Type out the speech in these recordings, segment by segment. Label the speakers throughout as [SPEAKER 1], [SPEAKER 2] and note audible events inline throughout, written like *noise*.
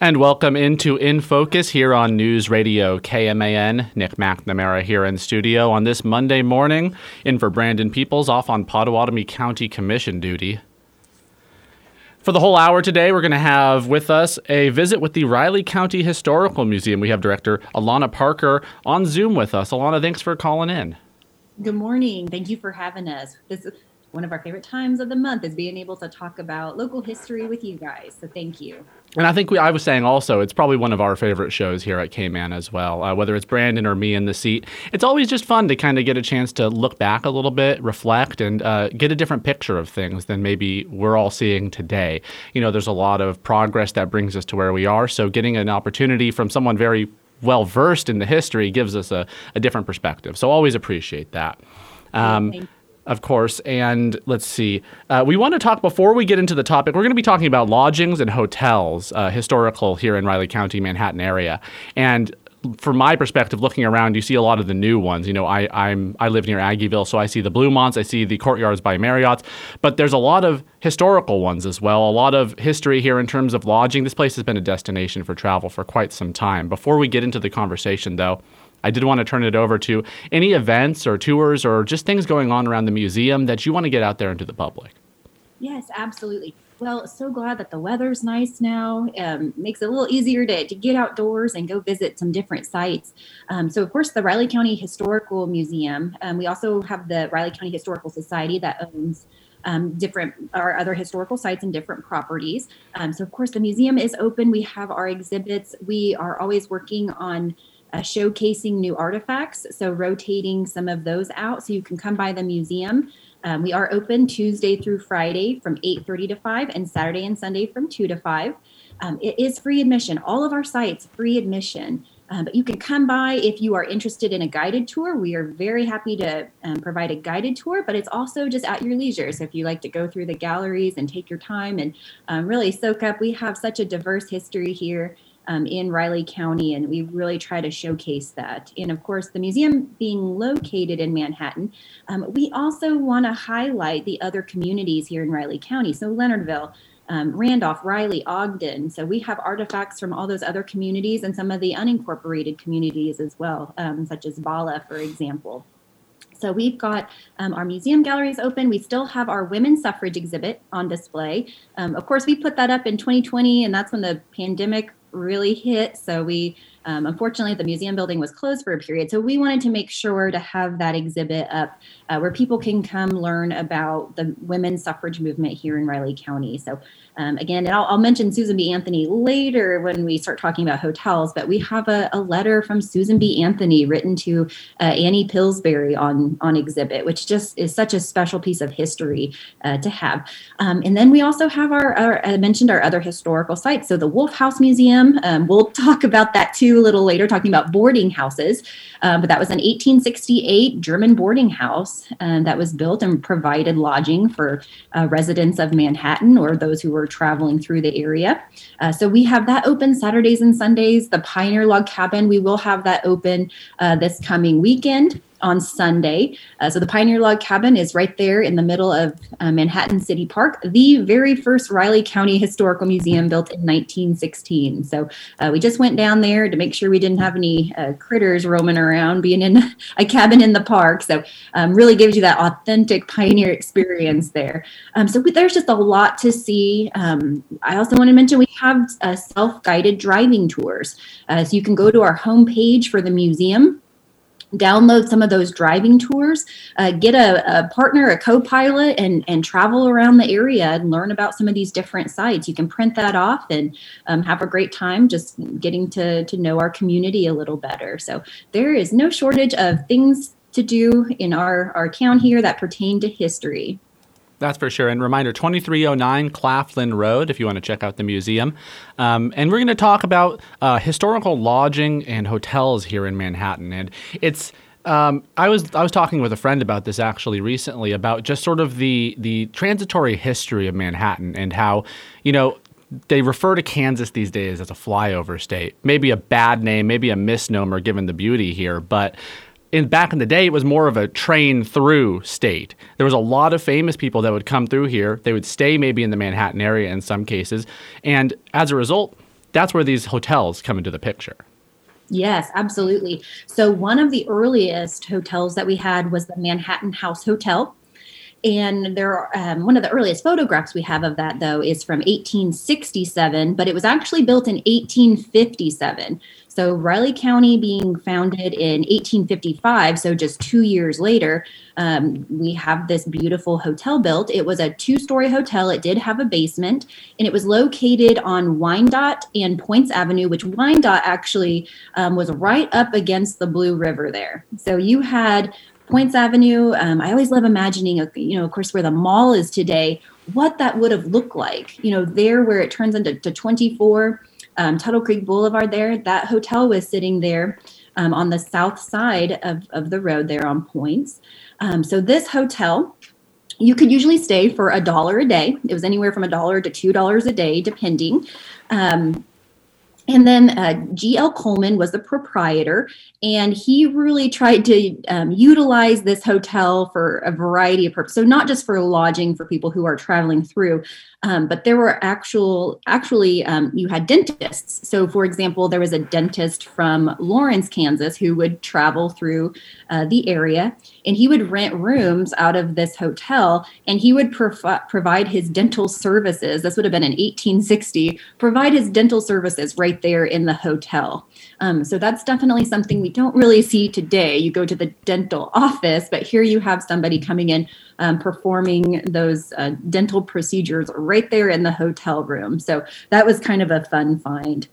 [SPEAKER 1] And welcome into In Focus here on News Radio KMAN. Nick McNamara here in studio on this Monday morning, in for Brandon Peoples off on Pottawatomie County Commission duty. For the whole hour today, we're going to have with us a visit with the Riley County Historical Museum. We have Director Allana Parker on Zoom with us. Allana, thanks for calling in.
[SPEAKER 2] Good morning. Thank you for having us. This is one of our favorite times of the month is being able to talk about local history with you guys. So thank you.
[SPEAKER 1] And I think we, I was saying also, it's probably one of our favorite shows here at KMAN as well. Uh, whether it's Brandon or me in the seat, it's always just fun to kind of get a chance to look back a little bit, reflect, and uh, get a different picture of things than maybe we're all seeing today. You know, there's a lot of progress that brings us to where we are. So getting an opportunity from someone very well versed in the history gives us a, a different perspective. So always appreciate that. Um, of course. And let's see, uh, we want to talk before we get into the topic. We're going to be talking about lodgings and hotels, uh, historical here in Riley County, Manhattan area. And from my perspective, looking around, you see a lot of the new ones. You know, I I'm I live near Aggieville, so I see the Bluemonts, I see the Courtyards by Marriott's, but there's a lot of historical ones as well. A lot of history here in terms of lodging. This place has been a destination for travel for quite some time. Before we get into the conversation, though. I did want to turn it over to any events or tours or just things going on around the museum that you want to get out there into the public.
[SPEAKER 2] Yes, absolutely. Well, so glad that the weather's nice now. Um, makes it a little easier to, to get outdoors and go visit some different sites. Um, so, of course, the Riley County Historical Museum. Um, we also have the Riley County Historical Society that owns um, different our other historical sites and different properties. Um, so, of course, the museum is open. We have our exhibits. We are always working on uh, showcasing new artifacts. So rotating some of those out so you can come by the museum. Um, we are open Tuesday through Friday from 8:30 to 5 and Saturday and Sunday from 2 to 5. Um, it is free admission. All of our sites free admission. Um, but you can come by if you are interested in a guided tour. We are very happy to um, provide a guided tour, but it's also just at your leisure. So if you like to go through the galleries and take your time and um, really soak up, we have such a diverse history here um, in Riley County, and we really try to showcase that. And of course, the museum being located in Manhattan, um, we also want to highlight the other communities here in Riley County. So Leonardville, um, Randolph, Riley, Ogden. So we have artifacts from all those other communities and some of the unincorporated communities as well, um, such as Bala, for example. So we've got um, our museum galleries open. We still have our women's suffrage exhibit on display. Um, of course, we put that up in 2020, and that's when the pandemic really hit. So we, um, unfortunately, the museum building was closed for a period. So we wanted to make sure to have that exhibit up uh, where people can come learn about the women's suffrage movement here in Riley County. So um, again, and I'll, I'll, mention Susan B. Anthony later when we start talking about hotels, but we have a, a letter from Susan B. Anthony written to uh, Annie Pillsbury on, on exhibit, which just is such a special piece of history uh, to have. Um, and then we also have our, our, I mentioned our other historical sites. So the Wolf House Museum, um, we'll *laughs* talk about that too a little later, talking about boarding houses. Um, but that was an 1868 German boarding house um, that was built and provided lodging for uh, residents of Manhattan or those who were traveling through the area. Uh, so we have that open Saturdays and Sundays. The Pioneer Log Cabin, we will have that open uh, this coming weekend on Sunday. Uh, so the Pioneer Log Cabin is right there in the middle of uh, Manhattan City Park, the very first Riley County Historical Museum built in 1916. So uh, we just went down there to make sure we didn't have any uh, critters roaming around being in *laughs* a cabin in the park. So um, really gives you that authentic pioneer experience there. Um, so there's just a lot to see. Um, I also want to mention we have uh, self-guided driving tours. Uh, so you can go to our homepage for the museum download some of those driving tours uh, get a, a, partner a co-pilot and, and travel around the area and learn about some of these different sites. You can print that off and um, have a great time just getting to, to know our community a little better. So there is no shortage of things to do in our, our town here that pertain to history
[SPEAKER 1] that's for sure. And reminder 2309 Claflin Road if you want to check out the museum. Um, and we're going to talk about uh, historical lodging and hotels here in Manhattan. And it's. Um, I was I was talking with a friend about this actually recently about just sort of the the transitory history of Manhattan and how you know they refer to Kansas these days as a flyover state. Maybe a bad name, maybe a misnomer given the beauty here, but in back in the day, it was more of a train through state. There was a lot of famous people that would come through here. They would stay maybe in the Manhattan area in some cases, and as a result, that's where these hotels come into the picture.
[SPEAKER 2] Yes, absolutely. So, one of the earliest hotels that we had was the Manhattan House Hotel. And there, um, one of the earliest photographs we have of that, though, is from 1867, but it was actually built in 1857. So, Riley County being founded in 1855, so just two years later, um, we have this beautiful hotel built. It was a two story hotel. It did have a basement, and it was located on Wyandotte and Points Avenue, which Wyandotte actually um, was right up against the Blue River there. So, you had Points Avenue. Um, I always love imagining, you know, of course, where the mall is today, what that would have looked like, you know, there where it turns into 24 um, Tuttle Creek Boulevard there, that hotel was sitting there um, on the south side of, of the road there on Points. Um, so this hotel, you could usually stay for a dollar a day. It was anywhere from a dollar to two dollars a day, depending. Um, and then uh, G.L. Coleman was the proprietor, and he really tried to um, utilize this hotel for a variety of purposes. So not just for lodging for people who are traveling through, um, but there were actual, actually, um, you had dentists. So, for example, there was a dentist from Lawrence, Kansas, who would travel through uh, the area, and he would rent rooms out of this hotel, and he would provi- provide his dental services. This would have been in 1860. Provide his dental services right there in the hotel. Um, so that's definitely something we don't really see today. You go to the dental office, but here you have somebody coming in um, performing those uh, dental procedures right there in the hotel room. So that was kind of a fun find.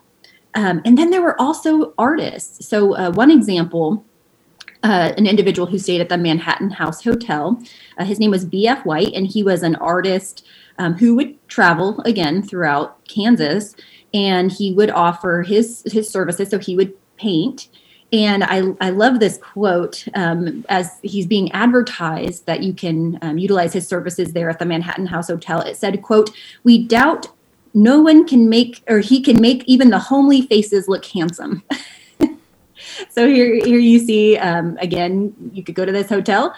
[SPEAKER 2] Um, and then there were also artists. So, uh, one example uh, an individual who stayed at the Manhattan House Hotel. Uh, his name was B.F. White, and he was an artist um, who would travel again throughout Kansas, and he would offer his his services. So he would paint, and I, I love this quote um, as he's being advertised that you can um, utilize his services there at the Manhattan House Hotel. It said, quote, we doubt no one can make or he can make even the homely faces look handsome. *laughs* so here, here you see, um, again, you could go to this hotel,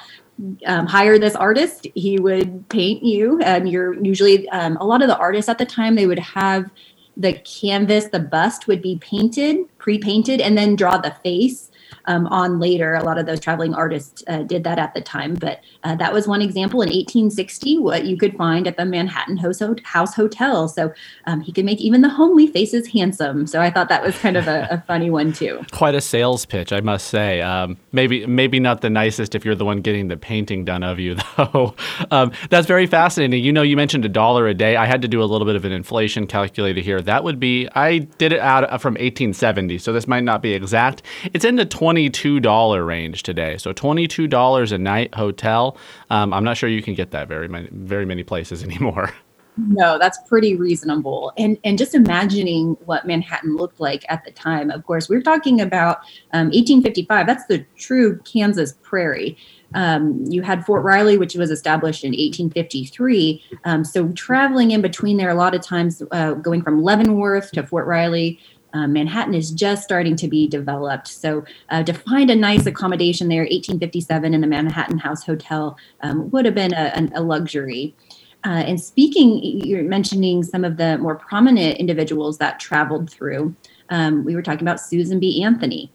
[SPEAKER 2] um, hire this artist. He would paint you. And you're usually, um, a lot of the artists at the time, they would have the canvas, the bust would be painted, pre painted, and then draw the face um, on later. A lot of those traveling artists uh, did that at the time, but uh, that was one example in 1860, what you could find at the Manhattan House, Hotel. So um, he could make even the homely faces handsome. So I thought that was kind of a, a funny one too. *laughs*
[SPEAKER 1] Quite a sales pitch, I must say. Um, maybe maybe not the nicest if you're the one getting the painting done of you, *laughs* though. Um, that's very fascinating. You know, you mentioned a dollar a day. I had to do a little bit of an inflation calculator here. That would be I did it out from 1870, so this might not be exact. It's in the 20 $22 range today. So $22 a night hotel. Um, I'm not sure you can get that very many, very many places *laughs* anymore.
[SPEAKER 2] No, that's pretty reasonable. And and just imagining what Manhattan looked like at the time. Of course, we're talking about um, 1855. That's the true Kansas prairie. Um, you had Fort Riley, which was established in 1853. Um, so traveling in between there, a lot of times uh, going from Leavenworth to Fort Riley um, Manhattan is just starting to be developed. So uh, to find a nice accommodation there, 1857 in the Manhattan House Hotel um, would have been a, a luxury. Uh, and speaking, you're mentioning some of the more prominent individuals that traveled through. Um, we were talking about Susan B. Anthony.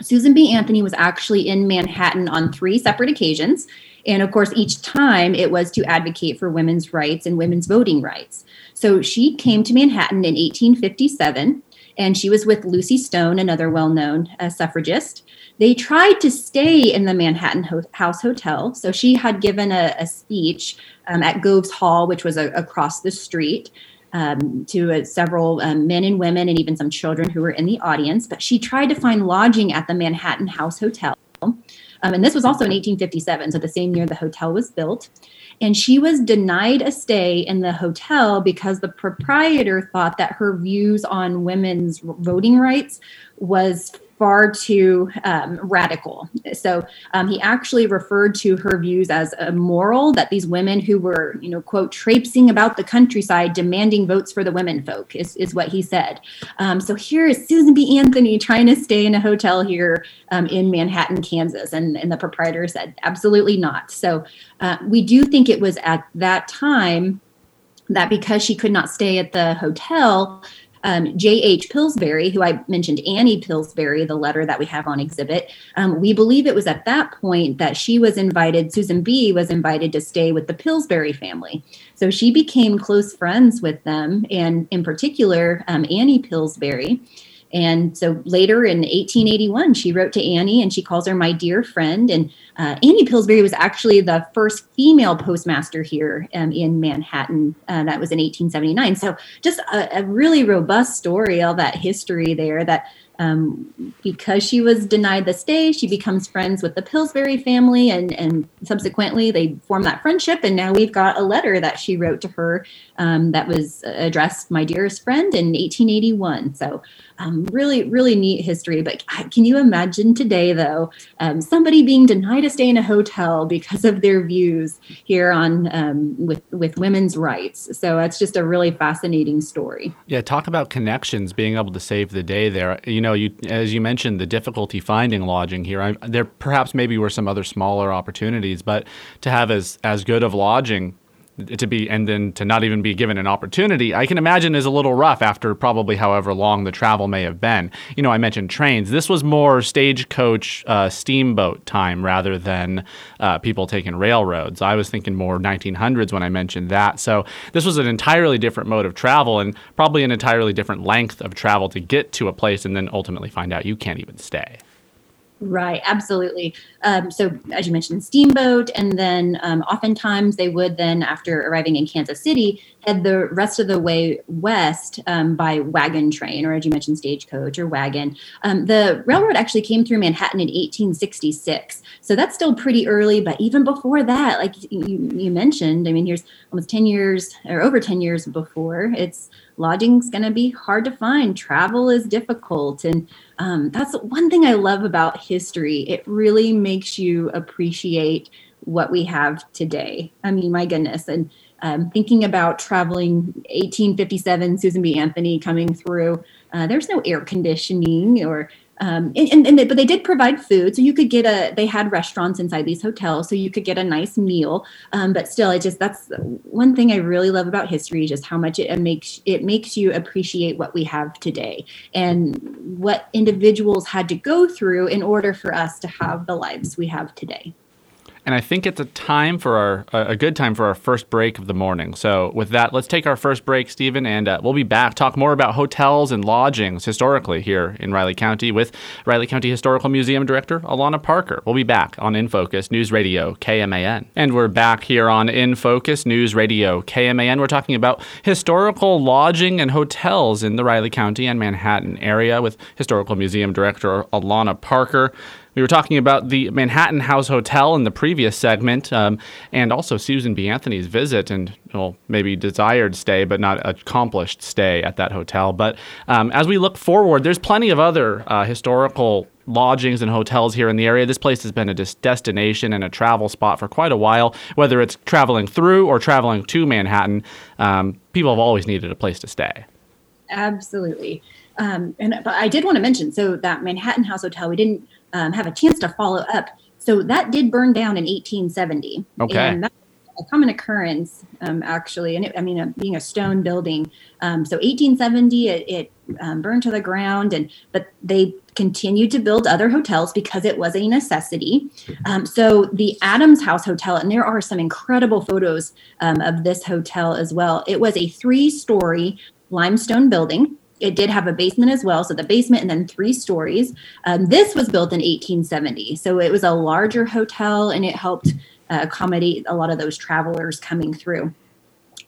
[SPEAKER 2] Susan B. Anthony was actually in Manhattan on three separate occasions. And of course, each time it was to advocate for women's rights and women's voting rights. So she came to Manhattan in 1857 and she was with Lucy Stone, another well known uh, suffragist. They tried to stay in the Manhattan Ho- House Hotel. So she had given a, a speech um, at Gove's Hall, which was a, across the street. Um, to uh, several um, men and women, and even some children who were in the audience. But she tried to find lodging at the Manhattan House Hotel. Um, and this was also in 1857, so the same year the hotel was built and she was denied a stay in the hotel because the proprietor thought that her views on women's voting rights was far too um, radical. So um, he actually referred to her views as immoral, that these women who were, you know, quote, traipsing about the countryside demanding votes for the women folk, is, is what he said. Um, so here is Susan B. Anthony trying to stay in a hotel here um, in Manhattan, Kansas. And, and the proprietor said, absolutely not. So uh, we do think it was at that time that because she could not stay at the hotel, Um, J.H. Pillsbury, who I mentioned, Annie Pillsbury, the letter that we have on exhibit, um, we believe it was at that point that she was invited, Susan B. was invited to stay with the Pillsbury family. So she became close friends with them, and in particular, um, Annie Pillsbury. And so later in 1881, she wrote to Annie and she calls her my dear friend. And uh, Annie Pillsbury was actually the first female postmaster here um, in Manhattan. Uh, that was in 1879. So just a, a really robust story, all that history there that um, because she was denied the stay, she becomes friends with the Pillsbury family, and and subsequently they form that friendship. And now we've got a letter that she wrote to her um, that was addressed "My dearest friend" in 1881. So um, really, really neat history. But can you imagine today, though, um, somebody being denied a stay in a hotel because of their views here on um, with with women's rights? So that's just a really fascinating story.
[SPEAKER 1] Yeah, talk about connections, being able to save the day there. You know, you as you mentioned, the difficulty finding lodging here. I, there perhaps maybe were some other smaller opportunities, but to have as as good of lodging to be and then to not even be given an opportunity, I can imagine is a little rough after probably however long the travel may have been. You know, I mentioned trains. This was more stagecoach, uh, steamboat time rather than uh, people taking railroads. I was thinking more 1900s when I mentioned that. So this was an entirely different mode of travel and probably an entirely different length of travel to get to a place and then ultimately find out you can't even stay.
[SPEAKER 2] Right, absolutely. Um, so, as you mentioned, steamboat, and then um, oftentimes they would then, after arriving in Kansas City, head the rest of the way west um, by wagon train, or as you mentioned, stagecoach or wagon. Um, the railroad actually came through Manhattan in 1866, so that's still pretty early. But even before that, like you, you mentioned, I mean, here's almost 10 years or over 10 years before. It's lodging's going to be hard to find. Travel is difficult. And um, that's one thing I love about history. It really makes you appreciate what we have today. I mean, my goodness. And um, thinking about traveling 1857, Susan B. Anthony coming through, uh, there's no air conditioning or um, and, and they, but they did provide food, so you could get a. They had restaurants inside these hotels, so you could get a nice meal. Um, but still, it just that's one thing I really love about history, just how much it makes it makes you appreciate what we have today and what individuals had to go through in order for us to have the lives we have today.
[SPEAKER 1] And I think it's a time for our a good time for our first break of the morning. So with that, let's take our first break, Stephen, and uh, we'll be back talk more about hotels and lodgings historically here in Riley County with Riley County Historical Museum Director Allana Parker. We'll be back on In Focus News Radio KMAN, and we're back here on In Focus News Radio KMAN. We're talking about historical lodging and hotels in the Riley County and Manhattan area with Historical Museum Director Allana Parker. We were talking about the Manhattan House Hotel in the previous segment, um, and also Susan B. Anthony's visit and well, maybe desired stay, but not accomplished stay at that hotel. But um, as we look forward, there's plenty of other uh, historical lodgings and hotels here in the area. This place has been a destination and a travel spot for quite a while. Whether it's traveling through or traveling to Manhattan, um, people have always needed a place to stay.
[SPEAKER 2] Absolutely. Um, and but I did want to mention so that Manhattan House Hotel, we didn't um, have a chance to follow up. So that did burn down in 1870.
[SPEAKER 1] Okay. And that's
[SPEAKER 2] a common occurrence, um, actually. And it, I mean, uh, being a stone building. Um, so 1870, it, it um, burned to the ground, and but they continued to build other hotels because it was a necessity. Um, so the Adams House Hotel, and there are some incredible photos um, of this hotel as well. It was a three-story limestone building it did have a basement as well. So the basement and then three stories. Um, this was built in 1870. So it was a larger hotel and it helped uh, accommodate a lot of those travelers coming through.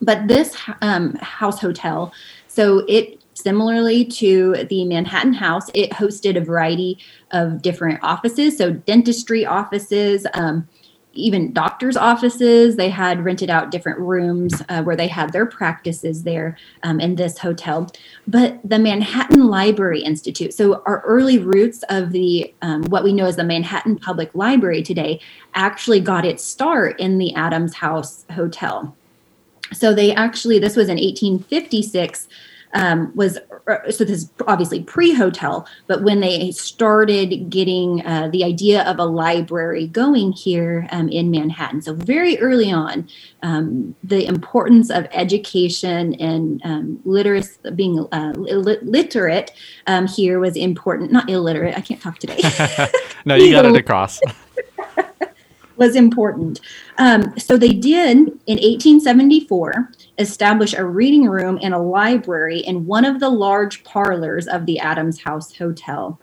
[SPEAKER 2] But this um, house hotel, so it similarly to the Manhattan House, it hosted a variety of different offices. So dentistry offices, um, even doctors' offices. They had rented out different rooms uh, where they had their practices there um, in this hotel. But the Manhattan Library Institute, so our early roots of the um, what we know as the Manhattan Public Library today, actually got its start in the Adams House Hotel. So they actually, this was in 1856. um, was so this is obviously pre-hotel, but when they started getting uh, the idea of a library going here um, in Manhattan, so very early on, um, the importance of education and um, literacy, being uh, literate um, here was important. Not illiterate. I can't talk today. *laughs*
[SPEAKER 1] no, you got it *laughs* across. *laughs*
[SPEAKER 2] was important. Um, so they did in 1874 establish a reading room and a library in one of the large parlors of the Adams House Hotel,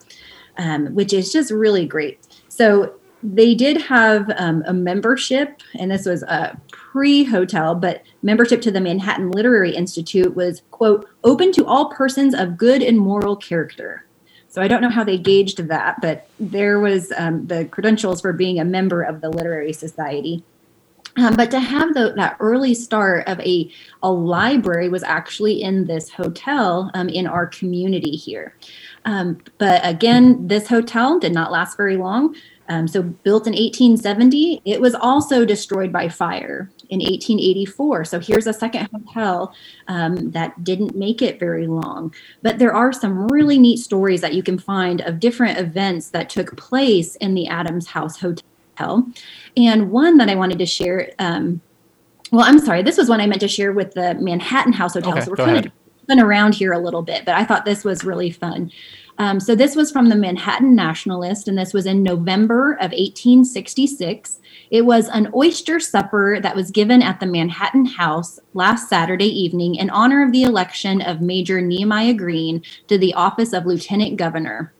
[SPEAKER 2] um, which is just really great. So they did have um, a membership, and this was a pre-hotel, but membership to the Manhattan Literary Institute was quote open to all persons of good and moral character. So I don't know how they gauged that, but there was um, the credentials for being a member of the Literary Society. Um, but to have the, that early start of a, a library was actually in this hotel um, in our community here. Um, but again, this hotel did not last very long. Um, so, built in 1870, it was also destroyed by fire in 1884. So, here's a second hotel um, that didn't make it very long. But there are some really neat stories that you can find of different events that took place in the Adams House Hotel. And one that I wanted to share, um, well, I'm sorry, this was one I meant to share with the Manhattan House Hotel. Okay, so we're kind ahead. of been around here a little bit, but I thought this was really fun. Um, so this was from the Manhattan Nationalist, and this was in November of 1866. It was an oyster supper that was given at the Manhattan House last Saturday evening in honor of the election of Major Nehemiah Green to the office of Lieutenant Governor.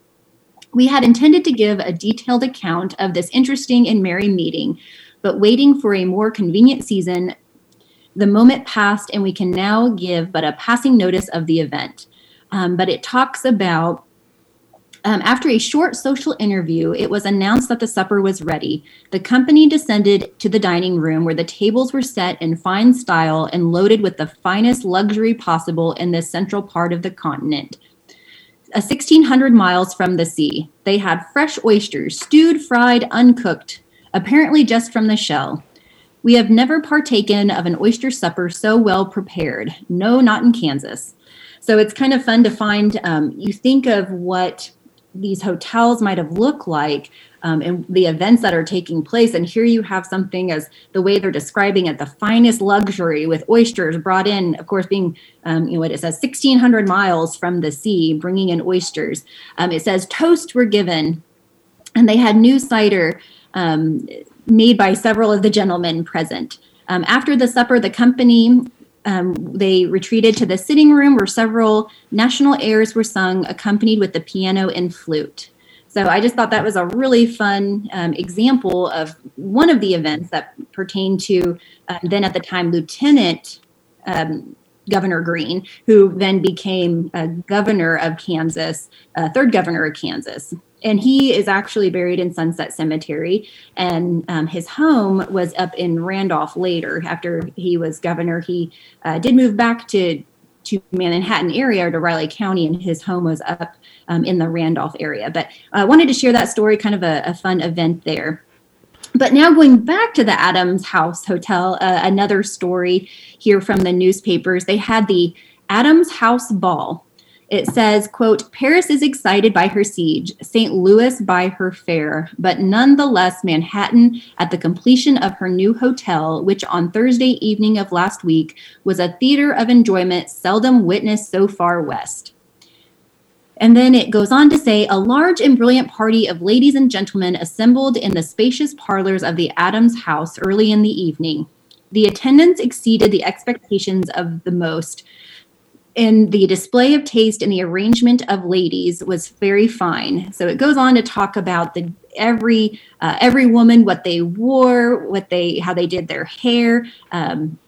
[SPEAKER 2] We had intended to give a detailed account of this interesting and merry meeting, but waiting for a more convenient season, the moment passed, and we can now give but a passing notice of the event. Um, but it talks about um, after a short social interview, it was announced that the supper was ready. The company descended to the dining room where the tables were set in fine style and loaded with the finest luxury possible in this central part of the continent a 1600 miles from the sea. They had fresh oysters, stewed, fried, uncooked, apparently just from the shell. We have never partaken of an oyster supper so well prepared. No, not in Kansas. So it's kind of fun to find. Um, you think of what these hotels might have looked like um, and the events that are taking place. And here you have something as the way they're describing it, the finest luxury with oysters brought in, of course, being, um, you know, what it says 1,600 miles from the sea, bringing in oysters. Um, it says toasts were given, and they had new cider um, made by several of the gentlemen present. Um, after the supper, the company um, they retreated to the sitting room where several national airs were sung, accompanied with the piano and flute. So I just thought that was a really fun um, example of one of the events that pertained to uh, then at the time Lieutenant um, Governor Green, who then became governor of Kansas, uh, third governor of Kansas. And he is actually buried in Sunset Cemetery. And um, his home was up in Randolph later. After he was governor, he uh, did move back to to Manhattan area or to Riley County, and his home was up um, in the Randolph area. But I wanted to share that story, kind of a, a, fun event there. But now going back to the Adams House Hotel, uh, another story here from the newspapers. They had the Adams House Ball it says, quote, Paris is excited by her siege, St. Louis by her fair, but nonetheless Manhattan at the completion of her new hotel, which on Thursday evening of last week was a theater of enjoyment seldom witnessed so far west. And then it goes on to say a large and brilliant party of ladies and gentlemen assembled in the spacious parlors of the Adams house early in the evening. The attendance exceeded the expectations of the most and the display of taste and the arrangement of ladies was very fine. So it goes on to talk about the every uh, every woman what they wore, what they how they did their hair. Um,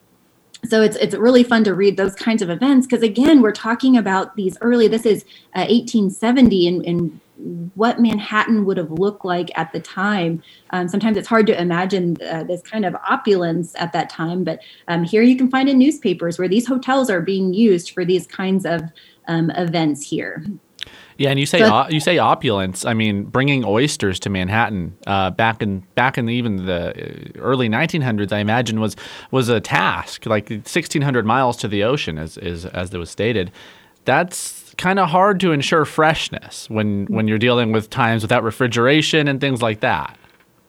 [SPEAKER 2] so it's it's really fun to read those kinds of events because again we're talking about these early. This is uh, 1870 and, what Manhattan would have looked like at the time. Um, sometimes it's hard to imagine uh, this kind of opulence at that time, but um, here you can find in newspapers where these hotels are being used for these kinds of um, events here.
[SPEAKER 1] Yeah, and you say so, you say opulence. I mean, bringing oysters to Manhattan uh, back in back in the, even the uh, early 1900s, I imagine was was a task. Like 1,600 miles to the ocean, as as as it was stated. that's kind of hard to ensure freshness when when you're dealing with times without refrigeration and things like that.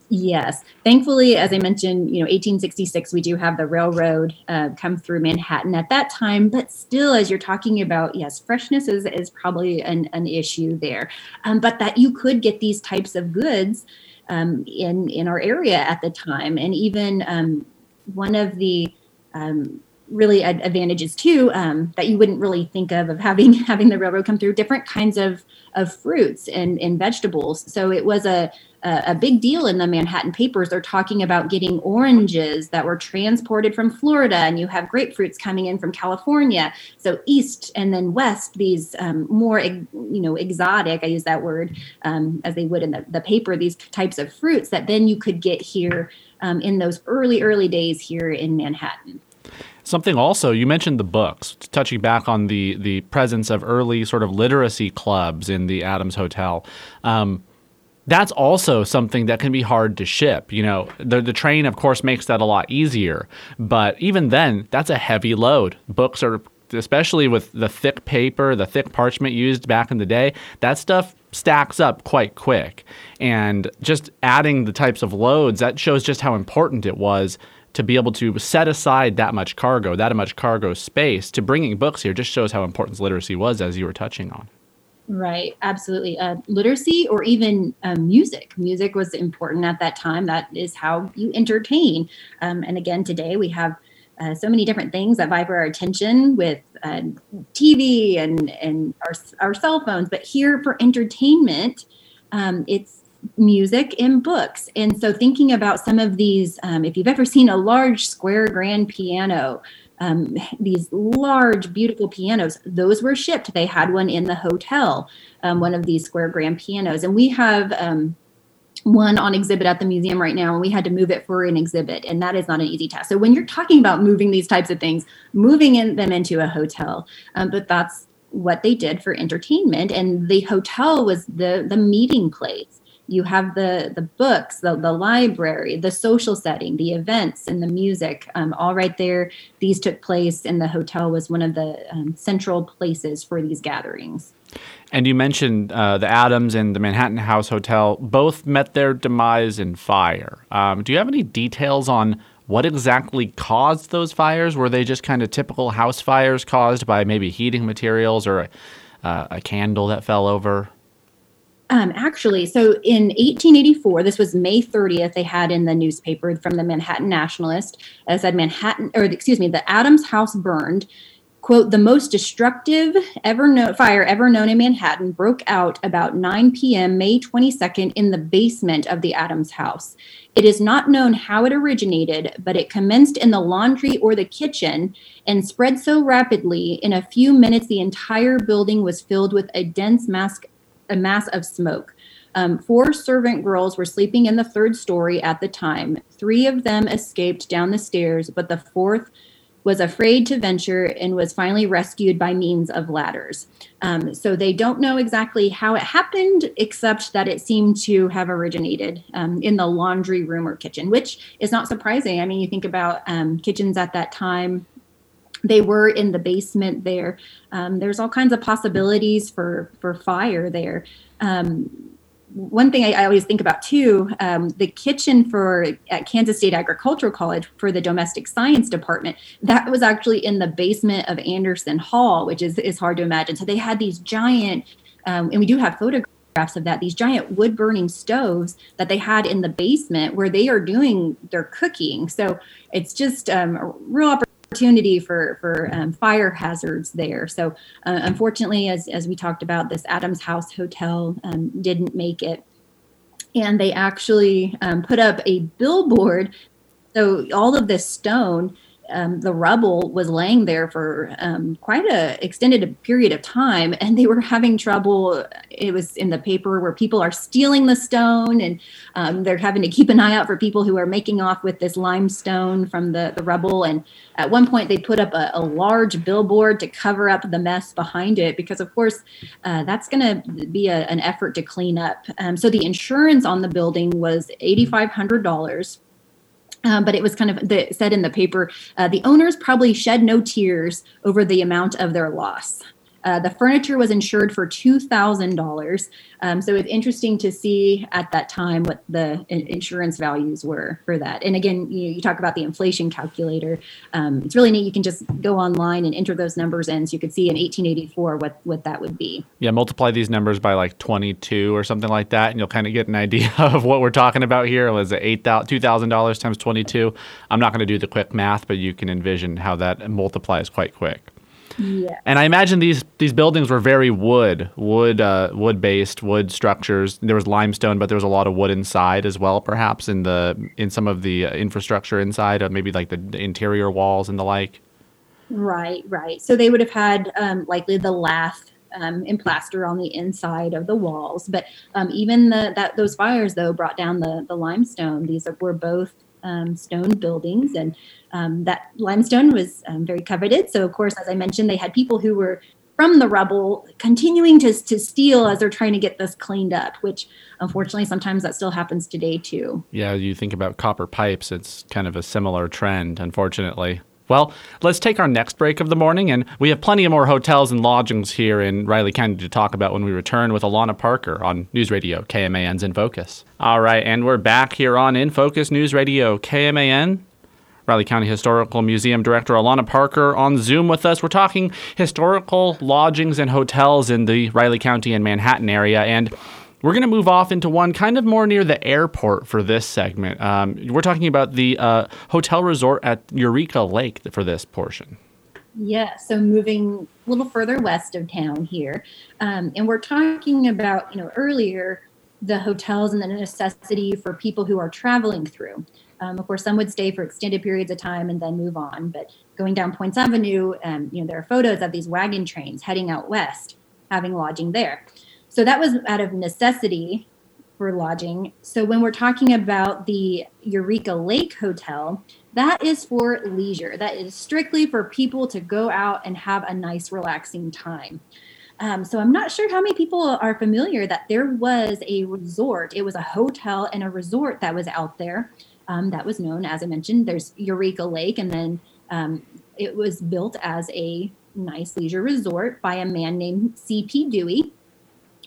[SPEAKER 2] Yes. Thankfully, as I mentioned, you know, 1866, we do have the railroad uh, come through Manhattan at that time. But still, as you're talking about, yes, freshness is, is probably an, an issue there. Um, but that you could get these types of goods um, in, in our area at the time. And even um, one of the um, really advantages too um, that you wouldn't really think of of having *laughs* having the railroad come through different kinds of of fruits and, and vegetables so it was a a, big deal in the Manhattan papers. They're talking about getting oranges that were transported from Florida, and you have grapefruits coming in from California. So east and then west, these um, more you know exotic. I use that word um, as they would in the, the paper. These types of fruits that then you could get here um, in those early early days here in Manhattan.
[SPEAKER 1] Something also you mentioned the books, touching back on the the presence of early sort of literacy clubs in the Adams Hotel. Um, that's also something that can be hard to ship. You know, the, the train, of course, makes that a lot easier. But even then, that's a heavy load. Books are, especially with the thick paper, the thick parchment used back in the day, that stuff stacks up quite quick. And just adding the types of loads, that shows just how important it was to be able to set aside that much cargo, that much cargo space to bringing books here just shows how important literacy was, as you were touching on.
[SPEAKER 2] Right, absolutely. Uh, literacy or even um, music. Music was important at that time. That is how you entertain. Um, and again, today we have uh, so many different things that for our attention with uh, TV and and our our cell phones. But here for entertainment, um, it's music and books. And so thinking about some of these, um, if you've ever seen a large square grand piano um, these large, beautiful pianos. Those were shipped. They had one in the hotel, um, one of these square grand pianos. And we have um, one on exhibit at the museum right now, and we had to move it for an exhibit. And that is not an easy task. So when you're talking about moving these types of things, moving in, them into a hotel, um, but that's what they did for entertainment. And the hotel was the, the meeting place you have the the books the, the library the social setting the events and the music um, all right there. These took place and the hotel was one of the um, central places for these gatherings.
[SPEAKER 1] And you mentioned uh, the adams and the manhattan house hotel both met their demise in fire. Um, do you have any details on what exactly caused those fires? Were they just kind of typical house fires caused by maybe heating materials or a, uh, a candle that fell over
[SPEAKER 2] um, actually, so in 1884, this was May 30th, they had in the newspaper from the Manhattan Nationalist, it said Manhattan, or excuse me, the Adams house burned. Quote, the most destructive ever known fire ever known in Manhattan broke out about 9 p.m. May 22nd in the basement of the Adams house. It is not known how it originated, but it commenced in the laundry or the kitchen and spread so rapidly in a few minutes the entire building was filled with a dense mass a mass of smoke. Um, four servant girls were sleeping in the third story at the time. Three of them escaped down the stairs, but the fourth was afraid to venture and was finally rescued by means of ladders. Um, so they don't know exactly how it happened, except that it seemed to have originated um, in the laundry room or kitchen, which is not surprising. I mean, you think about um, kitchens at that time they were in the basement there. Um, there's all kinds of possibilities for for fire there. Um, one thing I, I, always think about too, um, the kitchen for at Kansas State Agricultural College for the domestic science department, that was actually in the basement of Anderson Hall, which is is hard to imagine. So they had these giant, um, and we do have photographs of that these giant wood burning stoves that they had in the basement where they are doing their cooking so it's just um, a real opportunity opportunity for for um, fire hazards there. So uh, unfortunately, as as we talked about, this Adams House Hotel um, didn't make it, and they actually um, put up a billboard. So all of this stone um, the rubble was laying there for um, quite a extended period of time and they were having trouble. It was in the paper where people are stealing the stone and um, they're having to keep an eye out for people who are making off with this limestone from the, the rubble. And at one point they put up a, a large billboard to cover up the mess behind it because of course uh, that's going to be a, an effort to clean up. Um, so the insurance on the building was $8500 uh, but it was kind of the, said in the paper uh, the owners probably shed no tears over the amount of their loss. Uh, the furniture was insured for two thousand um, dollars. So it's interesting to see at that time what the insurance values were for that. And again, you, you talk about the inflation calculator. Um, it's really neat. You can just go online and enter those numbers in, so you could see in 1884 what what that would be.
[SPEAKER 1] Yeah, multiply these numbers by like 22 or something like that, and you'll kind of get an idea *laughs* of what we're talking about here. It was thousand dollars times 22. I'm not going to do the quick math, but you can envision how that multiplies quite quick.
[SPEAKER 2] Yeah.
[SPEAKER 1] And I imagine these these buildings were very wood, wood, uh, wood based, wood structures. There was limestone, but there was a lot of wood inside as well, perhaps in the in some of the uh, infrastructure inside, uh, maybe like the, the, interior walls and the like.
[SPEAKER 2] Right, right. So they would have had um, likely the lath um, and plaster on the inside of the walls, but um, even the that those fires though brought down the the limestone. These were both um, stone buildings, and um, that limestone was um, very coveted. So, of course, as I mentioned, they had people who were from the rubble continuing to, to steal as they're trying to get this cleaned up, which unfortunately sometimes that still happens today too.
[SPEAKER 1] Yeah, you think about copper pipes, it's kind of a similar trend, unfortunately. Well, let's take our next break of the morning, and we have plenty of more hotels and lodgings here in Riley County to talk about when we return with Allana Parker on News Radio KMAN's In Focus. All right, and we're back here on In Focus News Radio KMAN. Riley County Historical Museum Director Allana Parker on Zoom with us. We're talking historical lodgings and hotels in the Riley County and Manhattan area, and we're going to move off into one kind of more near the airport for this segment. Um, we're talking about the uh, hotel resort at Eureka Lake for this portion.
[SPEAKER 2] Yeah, so moving a little further west of town here, um, and we're talking about you know earlier the hotels and the necessity for people who are traveling through. Um, of course, some would stay for extended periods of time and then move on. But going down Points Avenue, um, you know, there are photos of these wagon trains heading out west, having lodging there. So that was out of necessity for lodging. So when we're talking about the Eureka Lake Hotel, that is for leisure. That is strictly for people to go out and have a nice, relaxing time. Um, so I'm not sure how many people are familiar that there was a resort. It was a hotel and a resort that was out there. Um, that was known, as I mentioned. There's Eureka Lake, and then um, it was built as a nice leisure resort by a man named C.P. Dewey.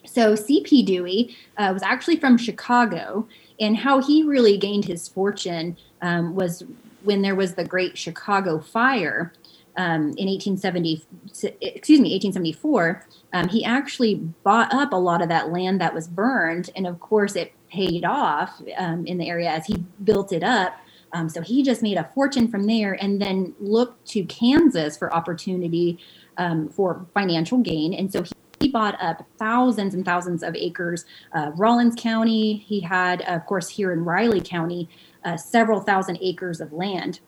[SPEAKER 2] So C.P. Dewey uh, was actually from Chicago, and how he really gained his fortune um, was when there was the Great Chicago Fire um, in 1870. Excuse me, 1874. Um, he actually bought up a lot of that land that was burned, and of course, it paid off um, in the area as he built it up. Um, so he just made a fortune from there, and then looked to Kansas for opportunity um, for financial gain, and so he he bought up thousands and thousands of acres. Uh, Rawlins County, he had, of course, here in Riley County, uh, several thousand acres of land.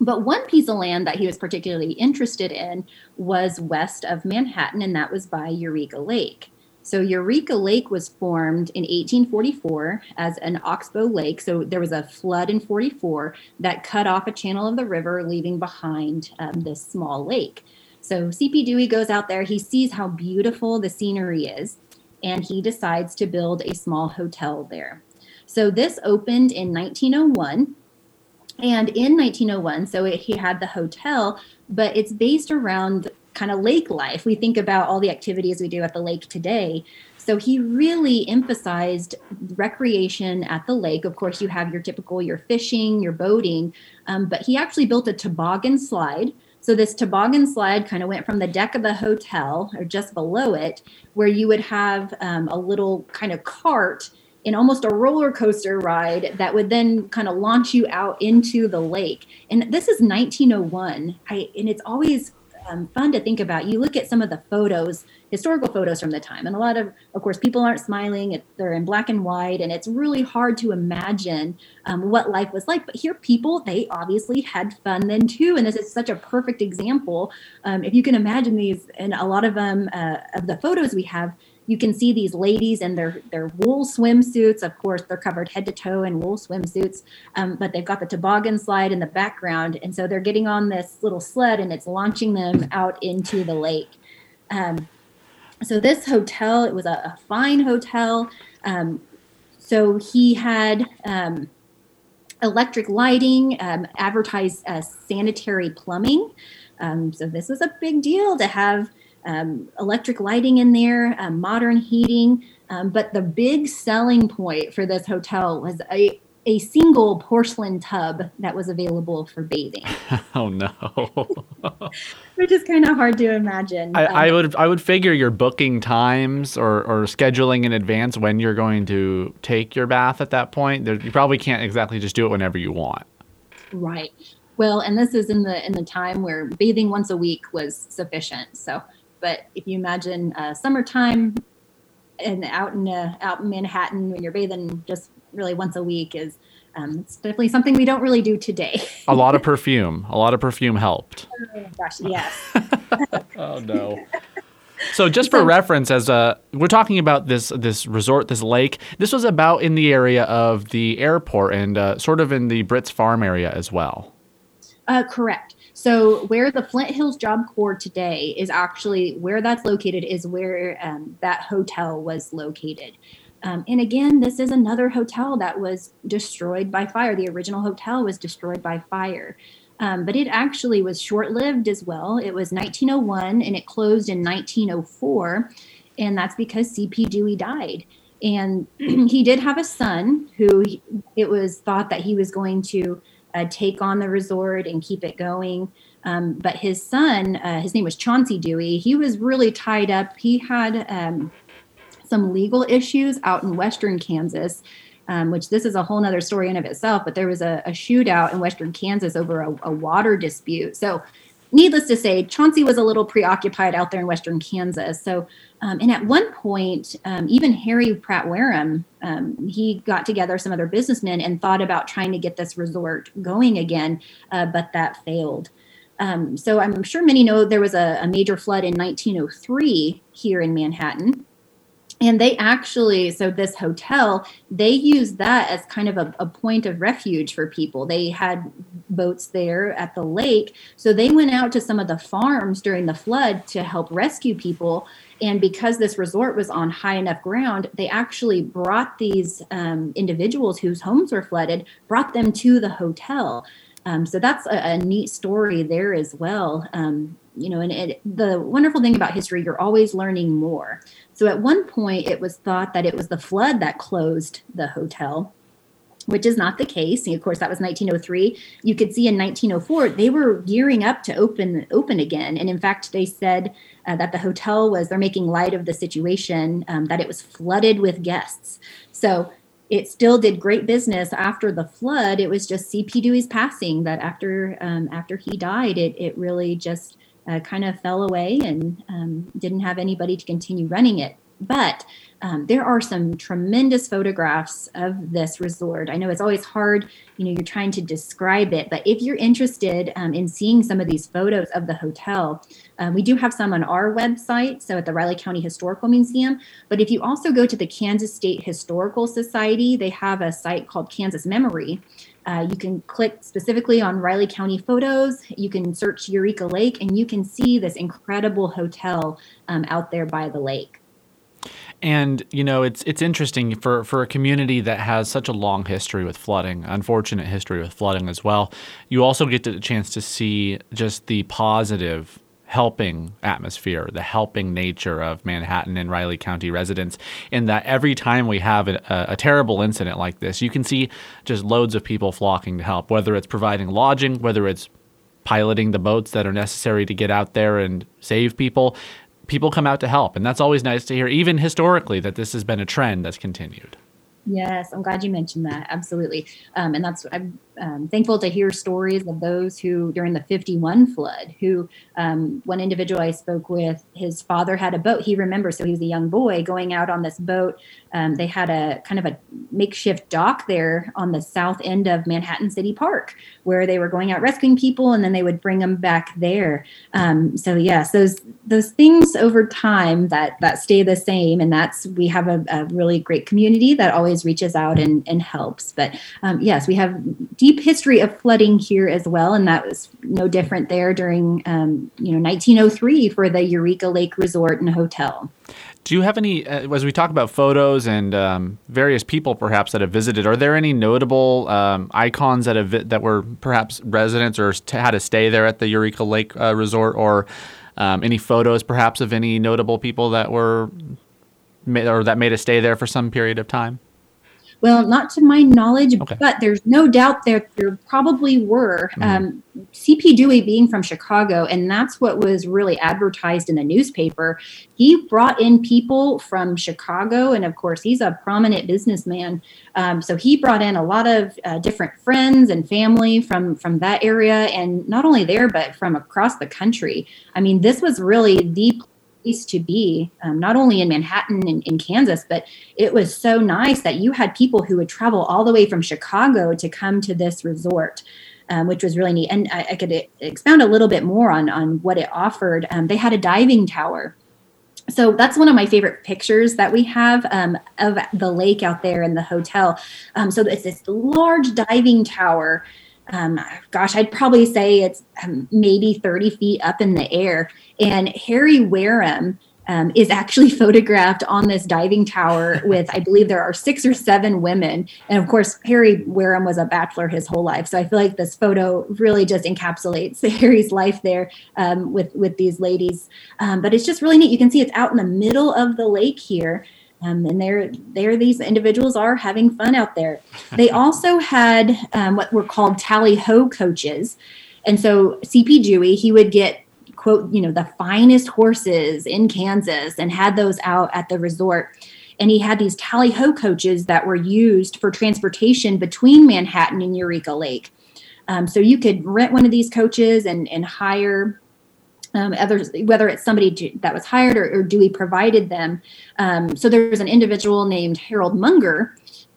[SPEAKER 2] But one piece of land that he was particularly interested in was west of Manhattan, and that was by Eureka Lake. So Eureka Lake was formed in 1844 as an oxbow lake. So there was a flood in 44 that cut off a channel of the river, leaving behind um, this small lake. So C.P. Dewey goes out there, he sees how beautiful the scenery is, and he decides to build a small hotel there. So this opened in 1901. And in 1901, so it, he had the hotel, but it's based around kind of lake life. We think about all the activities we do at the lake today. So he really emphasized recreation at the lake. Of course, you have your typical your fishing, your boating, um, but he actually built a toboggan slide so this toboggan slide kind of went from the deck of the hotel or just below it, where you would have um, a little kind of cart in almost a roller coaster ride that would then kind of launch you out into the lake. And this is 1901. I, and it's always um, fun to think about. You look at some of the photos, historical photos from the time, and a lot of, of course, people aren't smiling. It, they're in black and white, and it's really hard to imagine um, what life was like. But here, people, they obviously had fun then too. And this is such a perfect example. Um, if you can imagine these, and a lot of them, uh, of the photos we have, you can see these ladies in their their wool swimsuits. Of course, they're covered head to toe in wool swimsuits, um, but they've got the toboggan slide in the background, and so they're getting on this little sled, and it's launching them out into the lake. Um, so this hotel, it was a, a fine hotel. Um, so he had um, electric lighting, um, advertised uh, sanitary plumbing. Um, so this was a big deal to have um, electric lighting in there, um, modern heating. But the big selling point for this hotel was a a single porcelain tub that was available for bathing. *laughs*
[SPEAKER 1] oh no. *laughs*
[SPEAKER 2] Which is kind of hard to imagine.
[SPEAKER 1] I, um, I, would I would figure you're booking times or, or scheduling in advance when you're going to take your bath at that point. There, you probably can't exactly just do it whenever you want.
[SPEAKER 2] Right. Well, and this is in the in the time where bathing once a week was sufficient. So, but if you imagine uh, summertime and out in uh, out in Manhattan when you're bathing just really once a week is um, it's definitely something we don't really do today.
[SPEAKER 1] a lot of *laughs* perfume. A lot of perfume helped.
[SPEAKER 2] Oh gosh, yes. *laughs*
[SPEAKER 1] oh no. So just for reference, as uh, we're talking about this this resort, this lake, this was about in the area of the airport and uh, sort of in the Brits Farm area as well.
[SPEAKER 2] Uh, correct. So where the Flint Hills Job Corps today is actually where that's located is where um, that hotel was located. Um, and again, this is another hotel that was destroyed by fire. The original hotel was destroyed by fire. Um, but it actually was short lived as well. It was 1901 and it closed in 1904. And that's because C.P. Dewey died. And *clears throat* he did have a son who it was thought that he was going to uh, take on the resort and keep it going. Um, but his son, uh, his name was Chauncey Dewey, he was really tied up. He had um, some legal issues out in Western Kansas. Um, which this is a whole nother story in of itself, but there was a, a shootout in Western Kansas over a, a, water dispute. So needless to say, Chauncey was a little preoccupied out there in Western Kansas. So, um, and at one point, um, even Harry Pratt Wareham, um, he got together some other businessmen and thought about trying to get this resort going again, uh, but that failed. Um, so I'm sure many know there was a, a major flood in 1903 here in Manhattan and they actually so this hotel they used that as kind of a, a, point of refuge for people. They had boats there at the lake. So they went out to some of the farms during the flood to help rescue people. And because this resort was on high enough ground they actually brought these um, individuals whose homes were flooded brought them to the hotel. Um, so that's a, a, neat story there as well. Um, you know and it, the wonderful thing about history you're always learning more so at one point, it was thought that it was the flood that closed the hotel, which is not the case. And of course, that was 1903. You could see in 1904 they were gearing up to open open again, and in fact, they said uh, that the hotel was they're making light of the situation, um, that it was flooded with guests. So it still did great business after the flood. It was just C.P. Dewey's passing that after um, after he died, it it really just uh, kind of fell away and um, didn't have anybody to continue running it. But um, there are some tremendous photographs of this resort. I know it's always hard, you know, you're trying to describe it, but if you're interested um, in seeing some of these photos of the hotel, uh, we do have some on our website, so at the Riley County Historical Museum. But if you also go to the Kansas State Historical Society, they have a site called Kansas Memory. Uh, you can click specifically on Riley County photos. You can search Eureka Lake, and you can see this incredible hotel um, out there by the lake.
[SPEAKER 1] And you know, it's it's interesting for for a community that has such a long history with flooding, unfortunate history with flooding as well. You also get the chance to see just the positive helping atmosphere, the helping nature of Manhattan and Riley County residents, in that every time we have a, a, terrible incident like this, you can see just loads of people flocking to help, whether it's providing lodging, whether it's piloting the boats that are necessary to get out there and save people. People come out to help, and that's always nice to hear, even historically, that this has been a trend that's continued.
[SPEAKER 2] Yes, I'm glad you mentioned that. Absolutely. Um, and that's, I'm um, thankful to hear stories of those who, during the 51 flood, who um, one individual I spoke with, his father had a boat. He remembers, so he was a young boy going out on this boat. Um, they had a kind of a makeshift dock there on the south end of Manhattan City Park where they were going out rescuing people and then they would bring them back there. Um, so, yes, those those things over time that that stay the same. And that's, we have a, a really great community that always reaches out and, and helps. But um, yes, we have deep history of flooding here as well, and that was no different there during um, you know 1903 for the Eureka Lake Resort and Hotel.
[SPEAKER 1] Do you have any, uh, as we talk about photos and um, various people perhaps that have visited, are there any notable um, icons that have that were perhaps residents or had to stay there at the Eureka Lake uh, Resort, or Um, any photos, perhaps, of any notable people that were or that made a stay there for some period of time?
[SPEAKER 2] Well, not to my knowledge, okay. but there's no doubt there there probably were. Mm-hmm. Um, C.P. Dewey being from Chicago, and that's what was really advertised in the newspaper. He brought in people from Chicago, and of course, he's a prominent businessman. Um, so he brought in a lot of uh, different friends and family from from that area, and not only there, but from across the country. I mean, this was really the place to be, um, not only in Manhattan and in Kansas, but it was so nice that you had people who would travel all the way from Chicago to come to this resort. Um, which was really neat. And I, I, could expound a little bit more on on what it offered. Um, they had a diving tower. So that's one of my favorite pictures that we have um, of the lake out there in the hotel. Um, so it's this large diving tower um, gosh, I'd probably say it's um, maybe 30 feet up in the air. And Harry Wareham um, is actually *laughs* photographed on this diving tower with, I believe there are six or seven women. And of course, Harry Wareham was a bachelor his whole life. So I feel like this photo really just encapsulates *laughs* Harry's life there um, with, with these ladies. Um, but it's just really neat. You can see it's out in the middle of the lake here. Um, and there, there these individuals are having fun out there. They *laughs* also had um, what were called tally ho coaches, and so CP Dewey he would get quote you know the finest horses in Kansas and had those out at the resort. And he had these tally ho coaches that were used for transportation between Manhattan and Eureka Lake. Um, so you could rent one of these coaches and, and hire um, whether it's somebody that was hired or, or Dewey provided them. Um, so there's an individual named Harold Munger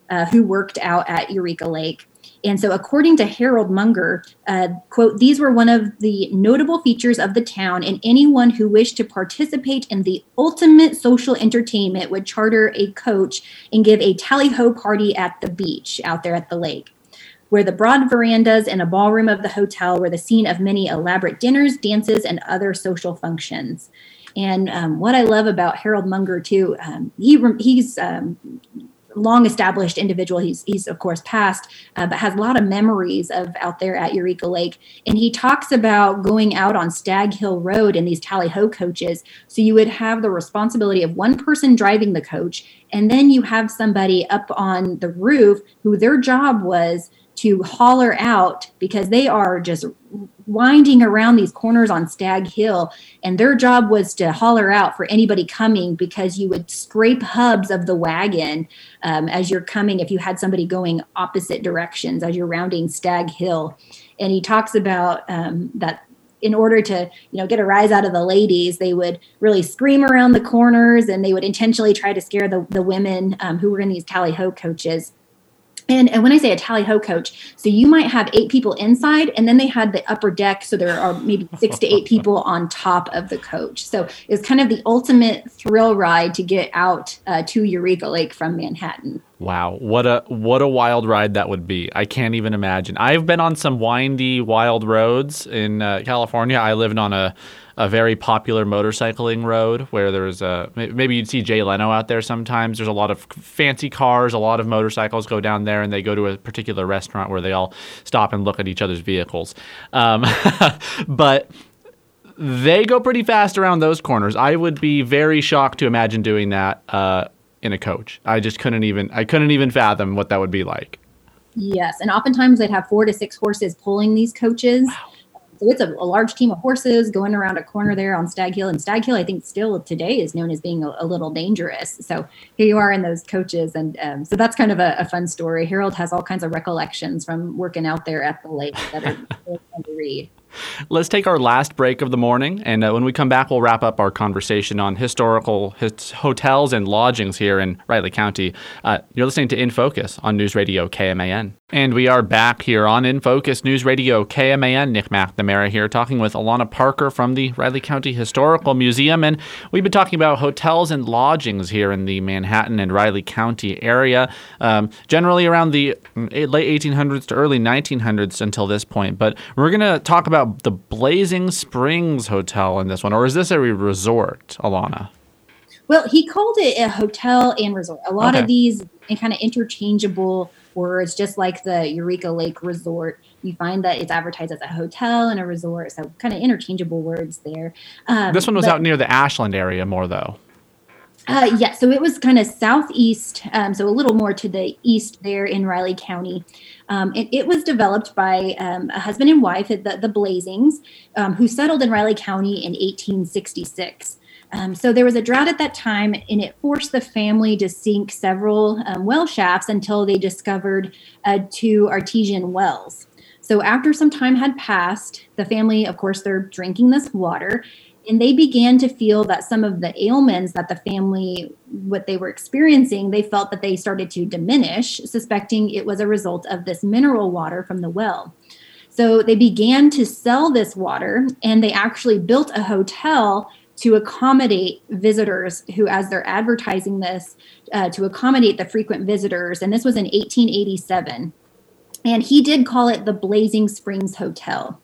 [SPEAKER 2] uh, who worked out at Eureka Lake. And so, according to Harold Munger, uh, quote, these were one of the notable features of the town, and anyone who wished to participate in the ultimate social entertainment would charter a coach and give a tally ho party at the beach out there at the lake where the broad verandas and a ballroom of the hotel were the scene of many elaborate dinners, dances, and other social functions. And um, what I love about Harold Munger too, um, he he's um, long established individual. He's he's of course passed, uh, but has a lot of memories of out there at Eureka Lake. And he talks about going out on Stag Hill Road in these tally ho coaches. So you would have the responsibility of one person driving the coach, and then you have somebody up on the roof who their job was to holler out because they are just winding around these corners on Stag Hill. And their job was to holler out for anybody coming because you would scrape hubs of the wagon um, as you're coming if you had somebody going opposite directions as you're rounding Stag Hill. And he talks about um, that in order to you know get a rise out of the ladies they would really scream around the corners and they would intentionally try to scare the, the women um, who were in these tally ho coaches and, and when I say a tally ho coach, so you might have eight people inside, and then they had the upper deck, so there are maybe six to eight *laughs* people on top of the coach. So it's kind of the ultimate thrill ride to get out uh, to Eureka Lake from Manhattan.
[SPEAKER 1] Wow, what a what a wild ride that would be! I can't even imagine. I've been on some windy, wild roads in uh, California. I lived on a a very popular motorcycling road where there's a maybe you'd see Jay Leno out there sometimes. There's a lot of fancy cars, a lot of motorcycles go down there, and they go to a particular restaurant where they all stop and look at each other's vehicles. Um, *laughs* but they go pretty fast around those corners. I would be very shocked to imagine doing that uh, in a coach. I just couldn't even I couldn't even fathom what that would be like.
[SPEAKER 2] Yes, and oftentimes they'd have four to six horses pulling these coaches. Wow. So it's a, a, large team of horses going around a corner there on Stag Hill. And Stag Hill, I think, still today is known as being a, a little dangerous. So here you are in those coaches. And um, so that's kind of a, a, fun story. Harold has all kinds of recollections from working out there at the lake that are *laughs* fun to read.
[SPEAKER 1] Let's take our last break of the morning, and uh, when we come back, we'll wrap up our conversation on historical his- hotels and lodgings here in Riley County. Uh, you're listening to In Focus on News Radio KMAN. And we are back here on In Focus News Radio KMAN. Nick McNamara here talking with Allana Parker from the Riley County Historical Museum. And we've been talking about hotels and lodgings here in the Manhattan and Riley County area, um, generally around the late 1800s to early 1900s until this point. But we're going to talk about the Blasing Springs Hotel in this one, or is this a resort, Allana?
[SPEAKER 2] Well, he called it a hotel and resort. A lot okay. of these kind of interchangeable words, just like the Eureka Lake Resort. you find that it's advertised as a hotel and a resort, so kind of interchangeable words there.
[SPEAKER 1] Um, this one was but, out near the Ashland area more, though.
[SPEAKER 2] Uh, yeah, so it was kind of southeast, um, so a little more to the east there in Riley County. Um, and it was developed by um, a husband and wife, the, the Blasings, um, who settled in Riley County in 1866. Um, so there was a drought at that time, and it forced the family to sink several um, well shafts until they discovered uh, two artesian wells. So after some time had passed, the family, of course, they're drinking this water, and they began to feel that some of the ailments that the family what they were experiencing they felt that they started to diminish suspecting it was a result of this mineral water from the well. So they began to sell this water and they actually built a hotel to accommodate visitors who as they're advertising this uh, to accommodate the frequent visitors and this was in 1887 and he did call it the Blasing springs hotel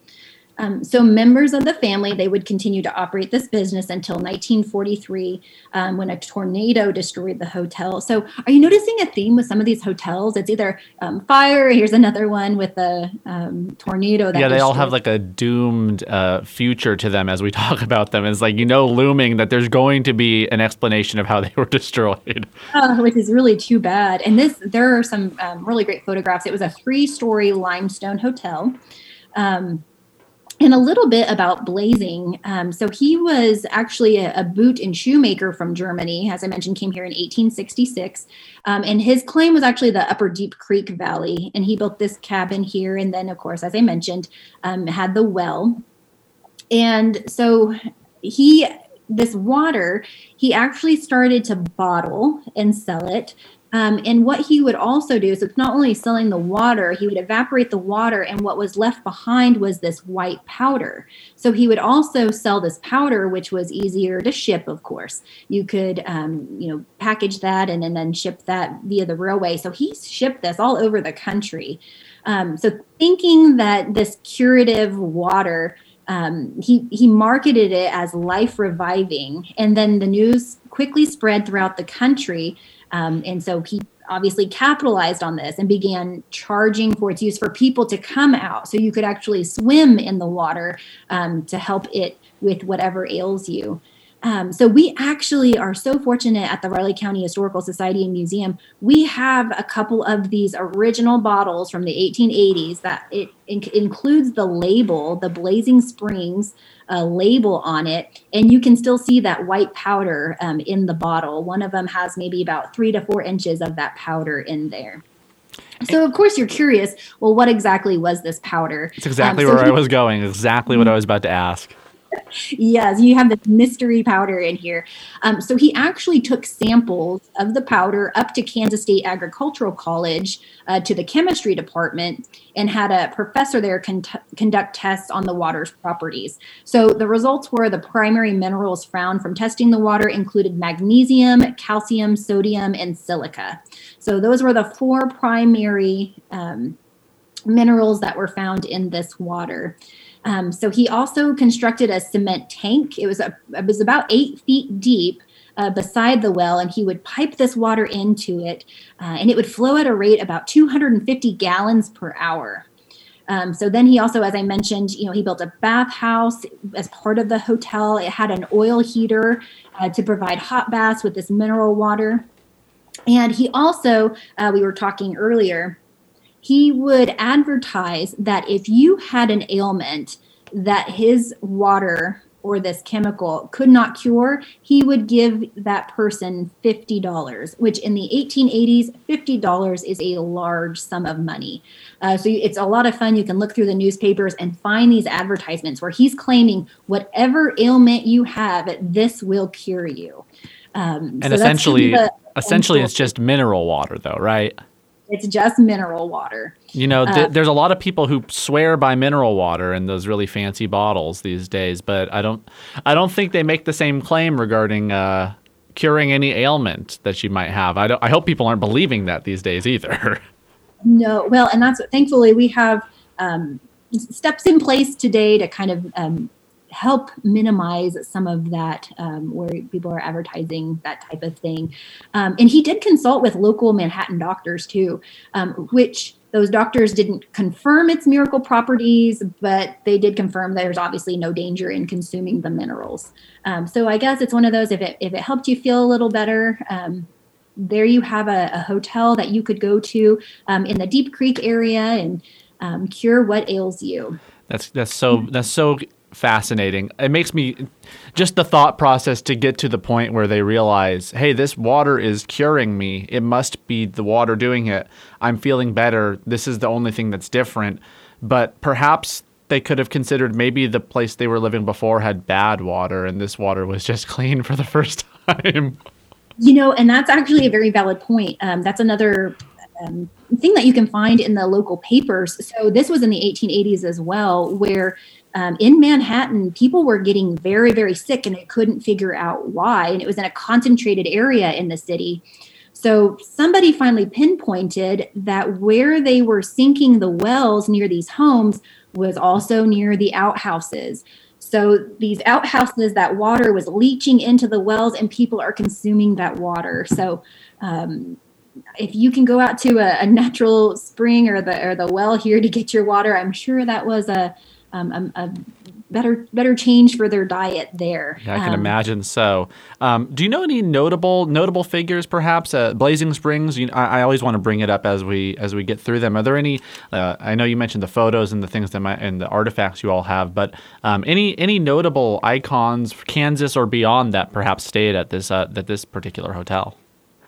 [SPEAKER 2] um, so members of the family, they would continue to operate this business until 1943 um, when a tornado destroyed the hotel. So are you noticing a theme with some of these hotels? It's either um, fire, here's another one with a um, tornado.
[SPEAKER 1] yeah, they destroyed. all have like a doomed uh, future to them as we *laughs* talk about them. It's like, you know, looming that there's going to be an explanation of how they were *laughs* destroyed.
[SPEAKER 2] Uh, which is really too bad. And this, there are some um, really great photographs. It was a three story limestone hotel. Um, and a little bit about Blasing. Um, so he was actually a, a, boot and shoemaker from Germany, as I mentioned, came here in 1866. Um, and his claim was actually the Upper Deep Creek Valley. And he built this cabin here. And then, of course, as I mentioned, um, had the well. And so he this water, he actually started to bottle and sell it um, and what he would also do is it's not only selling the water, he would evaporate the water, and what was left behind was this white powder. So he would also sell this powder, which was easier to ship, of course. You could, um, you know, package that and, and then ship that via the railway. So he shipped this all over the country. Um, so thinking that this curative water, um, he he marketed it as life reviving, and then the news quickly spread throughout the country um, and so he obviously capitalized on this and began charging for its use for people to come out so you could actually swim in the water um, to help it with whatever ails you. Um, so we actually are so fortunate at the Riley County Historical Society and Museum. We have a couple of these original bottles from the 1880s that it includes the label, the Blasing Springs uh, label on it, and you can still see that white powder um, in the bottle. One of them has maybe about three to four inches of that powder in there. So of course you're curious. Well, what exactly was this powder?
[SPEAKER 1] It's exactly um, so where he, I was going. Exactly what I was about to ask
[SPEAKER 2] yes, you have this mystery powder in here. Um, so he actually took samples of the powder up to Kansas State Agricultural College uh, to the chemistry department and had a professor there con- conduct tests on the water's properties. So the results were the primary minerals found from testing the water included magnesium, calcium, sodium, and silica. So those were the four primary um, minerals that were found in this water. Um, so he also constructed a cement tank. It was a, it was about eight feet deep. Uh, beside the well, and he would pipe this water into it, uh, and it would flow at a rate about 250 gallons per hour. Um, so then he also, as I mentioned, you know, he built a bathhouse as part of the hotel. It had an oil heater uh, to provide hot baths with this mineral water. And he also, uh, we were talking earlier, he would advertise that if you had an ailment that his water or this chemical could not cure, he would give that person $50, which in the 1880s, $50 is a large sum of money. Uh, so it's a lot of fun. You can look through the newspapers and find these advertisements where he's claiming whatever ailment you have, this will cure you.
[SPEAKER 1] Um, and so essentially, essentially, it's just mineral water, though, right?
[SPEAKER 2] It's just mineral water.
[SPEAKER 1] You know, th- uh, there's a lot of people who swear by mineral water in those really fancy bottles these days, but I don't, I don't think they make the same claim regarding uh, curing any ailment that you might have. I don't. I hope people aren't believing that these days either. *laughs*
[SPEAKER 2] No, well, and that's thankfully we have um, steps in place today to kind of um, help minimize some of that um, where people are advertising that type of thing. Um, and he did consult with local Manhattan doctors too, um, which those doctors didn't confirm its miracle properties, but they did confirm there's obviously no danger in consuming the minerals. Um, so I guess it's one of those if it if it helped you feel a little better. Um, there you have a, a, hotel that you could go to um, in the Deep Creek area and um, cure what ails you.
[SPEAKER 1] That's that's so that's so fascinating. It makes me just the thought process to get to the point where they realize, hey, this water is curing me. It must be the water doing it. I'm feeling better. This is the only thing that's different. But perhaps they could have considered maybe the place they were living before had bad water and this water was just *laughs* clean for the first time.
[SPEAKER 2] You know, and that's actually a very valid point. Um, that's another um, thing that you can find in the local papers. So this was in the 1880s as well, where um, in Manhattan, people were getting very, very sick and they couldn't figure out why. And it was in a concentrated area in the city. So somebody finally pinpointed that where they were sinking the wells near these homes was also near the outhouses. So these outhouses, that water was leaching into the wells, and people are consuming that water. So um, if you can go out to a, a, natural spring or the or the well here to get your water, I'm sure that was a um, a, a, better better change for their diet there.
[SPEAKER 1] Yeah, I can um, imagine so. Um, do you know any notable notable figures, perhaps? Uh, Blasing Springs. You, I, I, always want to bring it up as we as we get through them. Are there any? Uh, I know you mentioned the photos and the things that might, and the artifacts you all have, but um, any any notable icons, Kansas or beyond, that perhaps stayed at this uh, at this particular hotel?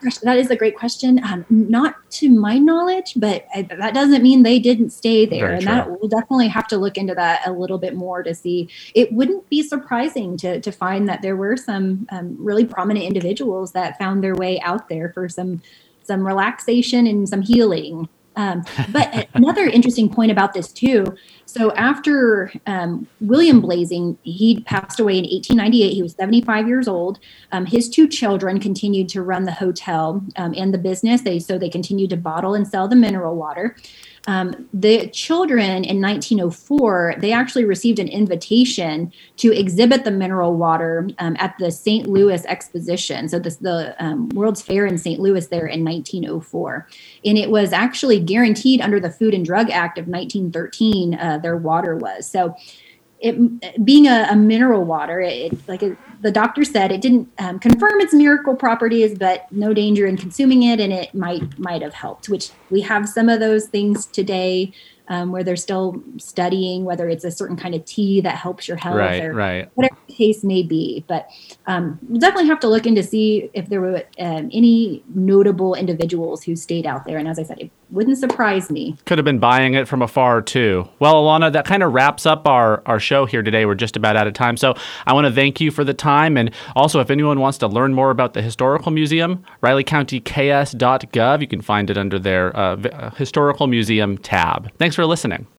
[SPEAKER 2] Gosh, that is a great question. Um, not to my knowledge, but I, that doesn't mean they didn't stay there. Very and true. that we'll definitely have to look into that a little bit more to see. It wouldn't be surprising to, to find that there were some um, really prominent individuals that found their way out there for some some relaxation and some healing. Um, but another interesting point about this too. So after um, William Blasing, he passed away in 1898. He was 75 years old. Um, his two children continued to run the hotel um, and the business. They so they continued to bottle and sell the mineral water. Um, the children in 1904, they actually received an invitation to exhibit the mineral water um, at the St. Louis Exposition. So, this the um, World's Fair in St. Louis there in 1904, and it was actually guaranteed under the Food and Drug Act of 1913. Uh, their water was so it being a, a mineral water, it, like it, the doctor said, it didn't um, confirm its miracle properties, but no danger in consuming it, and it might might have helped. Which we have some of those things today um, where they're still studying whether it's a certain kind of tea that helps your health
[SPEAKER 1] right,
[SPEAKER 2] or
[SPEAKER 1] right.
[SPEAKER 2] whatever the case may be. But um, we'll definitely have to look into see if there were um, any notable individuals who stayed out there. And as I said, it wouldn't surprise me.
[SPEAKER 1] Could have been buying it from afar too. Well, Allana, that kind of wraps up our, our show here today. We're just about out of time. So I want to thank you for the time. And also, if anyone wants to learn more about the Historical Museum, RileyCountyKS.gov, you can find it under their uh, uh Historical Museum tab. Thanks for listening.